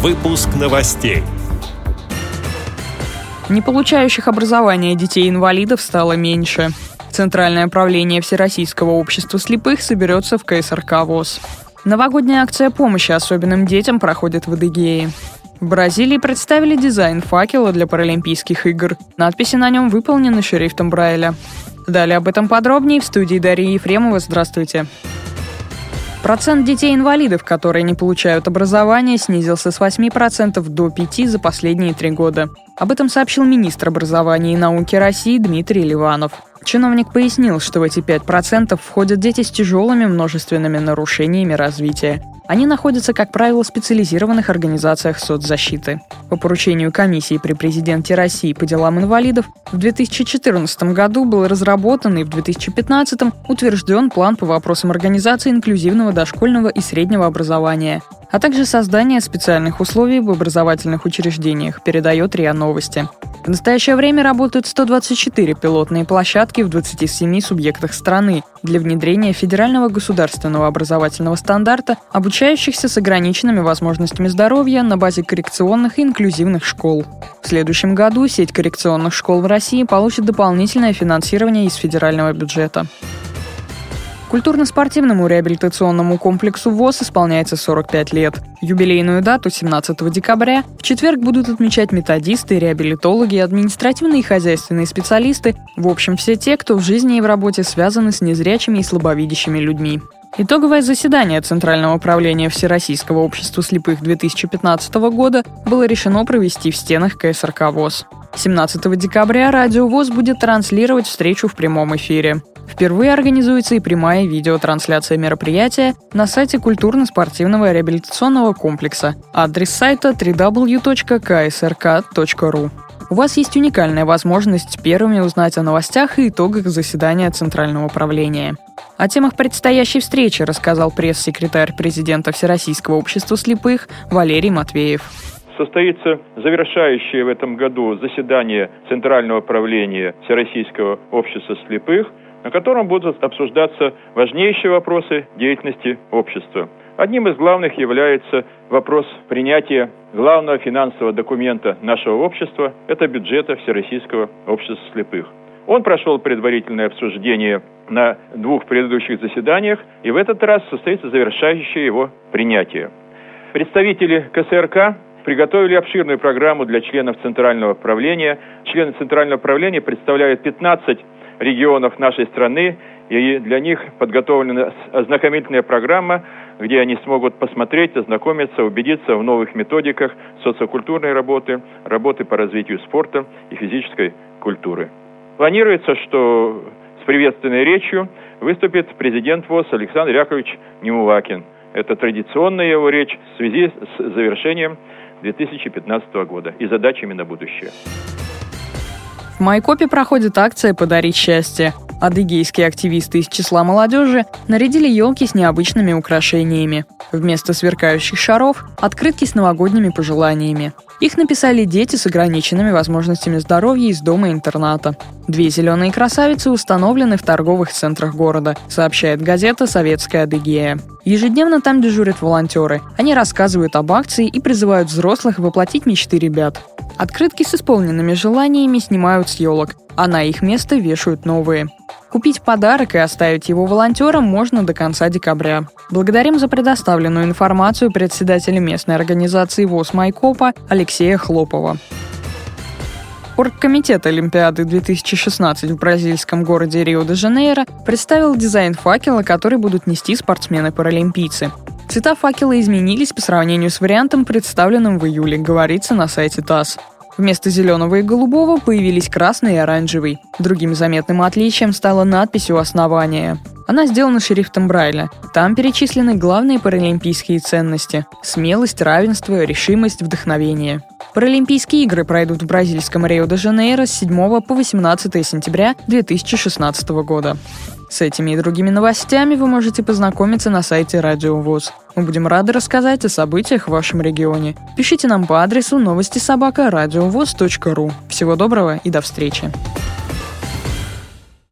Выпуск новостей. Не получающих образования детей-инвалидов стало меньше. Центральное правление Всероссийского общества слепых соберется в КСРК ВОЗ. Новогодняя акция помощи особенным детям проходит в Адыгее. В Бразилии представили дизайн факела для Паралимпийских игр. Надписи на нем выполнены шрифтом Брайля. Далее об этом подробнее в студии Дарьи Ефремова. Здравствуйте. Процент детей-инвалидов, которые не получают образование, снизился с 8% до 5% за последние три года. Об этом сообщил министр образования и науки России Дмитрий Ливанов. Чиновник пояснил, что в эти 5% входят дети с тяжелыми множественными нарушениями развития. Они находятся, как правило, в специализированных организациях соцзащиты. По поручению комиссии при президенте России по делам инвалидов в 2014 году был разработан и в 2015 утвержден план по вопросам организации инклюзивного дошкольного и среднего образования, а также создание специальных условий в образовательных учреждениях, передает РИА Новости. В настоящее время работают 124 пилотные площадки в 27 субъектах страны для внедрения федерального государственного образовательного стандарта, обучающихся с ограниченными возможностями здоровья на базе коррекционных и инклюзивных школ. В следующем году сеть коррекционных школ в России получит дополнительное финансирование из федерального бюджета. Культурно-спортивному реабилитационному комплексу ВОЗ исполняется 45 лет. Юбилейную дату 17 декабря в четверг будут отмечать методисты, реабилитологи, административные и хозяйственные специалисты, в общем, все те, кто в жизни и в работе связаны с незрячими и слабовидящими людьми. Итоговое заседание Центрального управления Всероссийского общества слепых 2015 года было решено провести в стенах КСРК ВОЗ. 17 декабря Радио ВОЗ будет транслировать встречу в прямом эфире. Впервые организуется и прямая видеотрансляция мероприятия на сайте культурно-спортивного реабилитационного комплекса. Адрес сайта www.ksrk.ru. У вас есть уникальная возможность первыми узнать о новостях и итогах заседания Центрального управления. О темах предстоящей встречи рассказал пресс-секретарь президента Всероссийского общества слепых Валерий Матвеев состоится завершающее в этом году заседание Центрального правления Всероссийского общества слепых – на котором будут обсуждаться важнейшие вопросы деятельности общества. Одним из главных является вопрос принятия главного финансового документа нашего общества – это бюджета Всероссийского общества слепых. Он прошел предварительное обсуждение на двух предыдущих заседаниях, и в этот раз состоится завершающее его принятие. Представители КСРК приготовили обширную программу для членов Центрального правления. Члены Центрального правления представляют 15 регионов нашей страны, и для них подготовлена ознакомительная программа, где они смогут посмотреть, ознакомиться, убедиться в новых методиках социокультурной работы, работы по развитию спорта и физической культуры. Планируется, что с приветственной речью выступит президент ВОЗ Александр Яковлевич Немувакин. Это традиционная его речь в связи с завершением 2015 года и задачами на будущее. В Майкопе проходит акция «Подарить счастье». Адыгейские активисты из числа молодежи нарядили елки с необычными украшениями. Вместо сверкающих шаров – открытки с новогодними пожеланиями. Их написали дети с ограниченными возможностями здоровья из дома-интерната. Две зеленые красавицы установлены в торговых центрах города, сообщает газета «Советская Адыгея». Ежедневно там дежурят волонтеры. Они рассказывают об акции и призывают взрослых воплотить мечты ребят. Открытки с исполненными желаниями снимают с елок, а на их место вешают новые. Купить подарок и оставить его волонтерам можно до конца декабря. Благодарим за предоставленную информацию председателя местной организации ВОЗ Майкопа Алексея Хлопова. Оргкомитет Олимпиады 2016 в бразильском городе Рио-де-Жанейро представил дизайн факела, который будут нести спортсмены-паралимпийцы. Цвета факела изменились по сравнению с вариантом, представленным в июле, говорится на сайте ТАСС. Вместо зеленого и голубого появились красный и оранжевый. Другим заметным отличием стала надпись у основания. Она сделана шрифтом Брайля. Там перечислены главные паралимпийские ценности – смелость, равенство, решимость, вдохновение. Паралимпийские игры пройдут в бразильском Рио-де-Жанейро с 7 по 18 сентября 2016 года. С этими и другими новостями вы можете познакомиться на сайте Радио ВОЗ. Мы будем рады рассказать о событиях в вашем регионе. Пишите нам по адресу новости собака ру. Всего доброго и до встречи.